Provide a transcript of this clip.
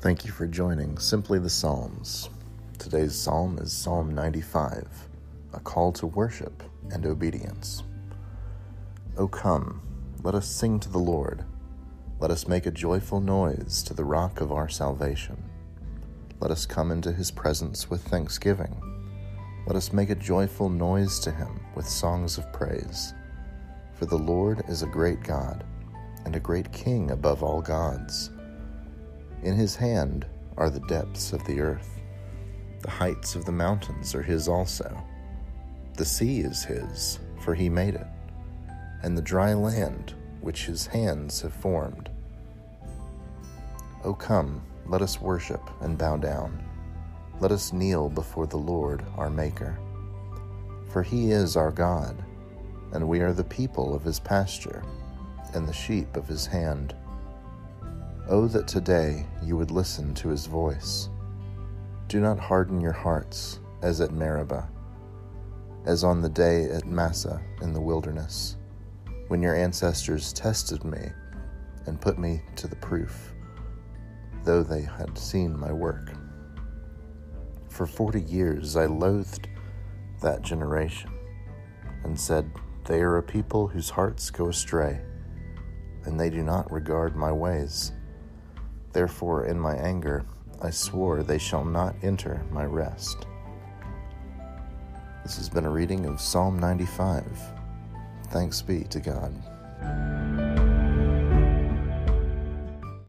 Thank you for joining Simply the Psalms. Today's psalm is Psalm 95, a call to worship and obedience. O come, let us sing to the Lord. Let us make a joyful noise to the rock of our salvation. Let us come into his presence with thanksgiving. Let us make a joyful noise to him with songs of praise. For the Lord is a great God and a great King above all gods. In his hand are the depths of the earth. The heights of the mountains are his also. The sea is his, for he made it, and the dry land which his hands have formed. O come, let us worship and bow down. Let us kneel before the Lord our Maker. For he is our God, and we are the people of his pasture, and the sheep of his hand. Oh, that today you would listen to his voice. Do not harden your hearts as at Meribah, as on the day at Massah in the wilderness, when your ancestors tested me and put me to the proof, though they had seen my work. For forty years I loathed that generation and said, They are a people whose hearts go astray, and they do not regard my ways. Therefore, in my anger, I swore they shall not enter my rest. This has been a reading of Psalm 95. Thanks be to God.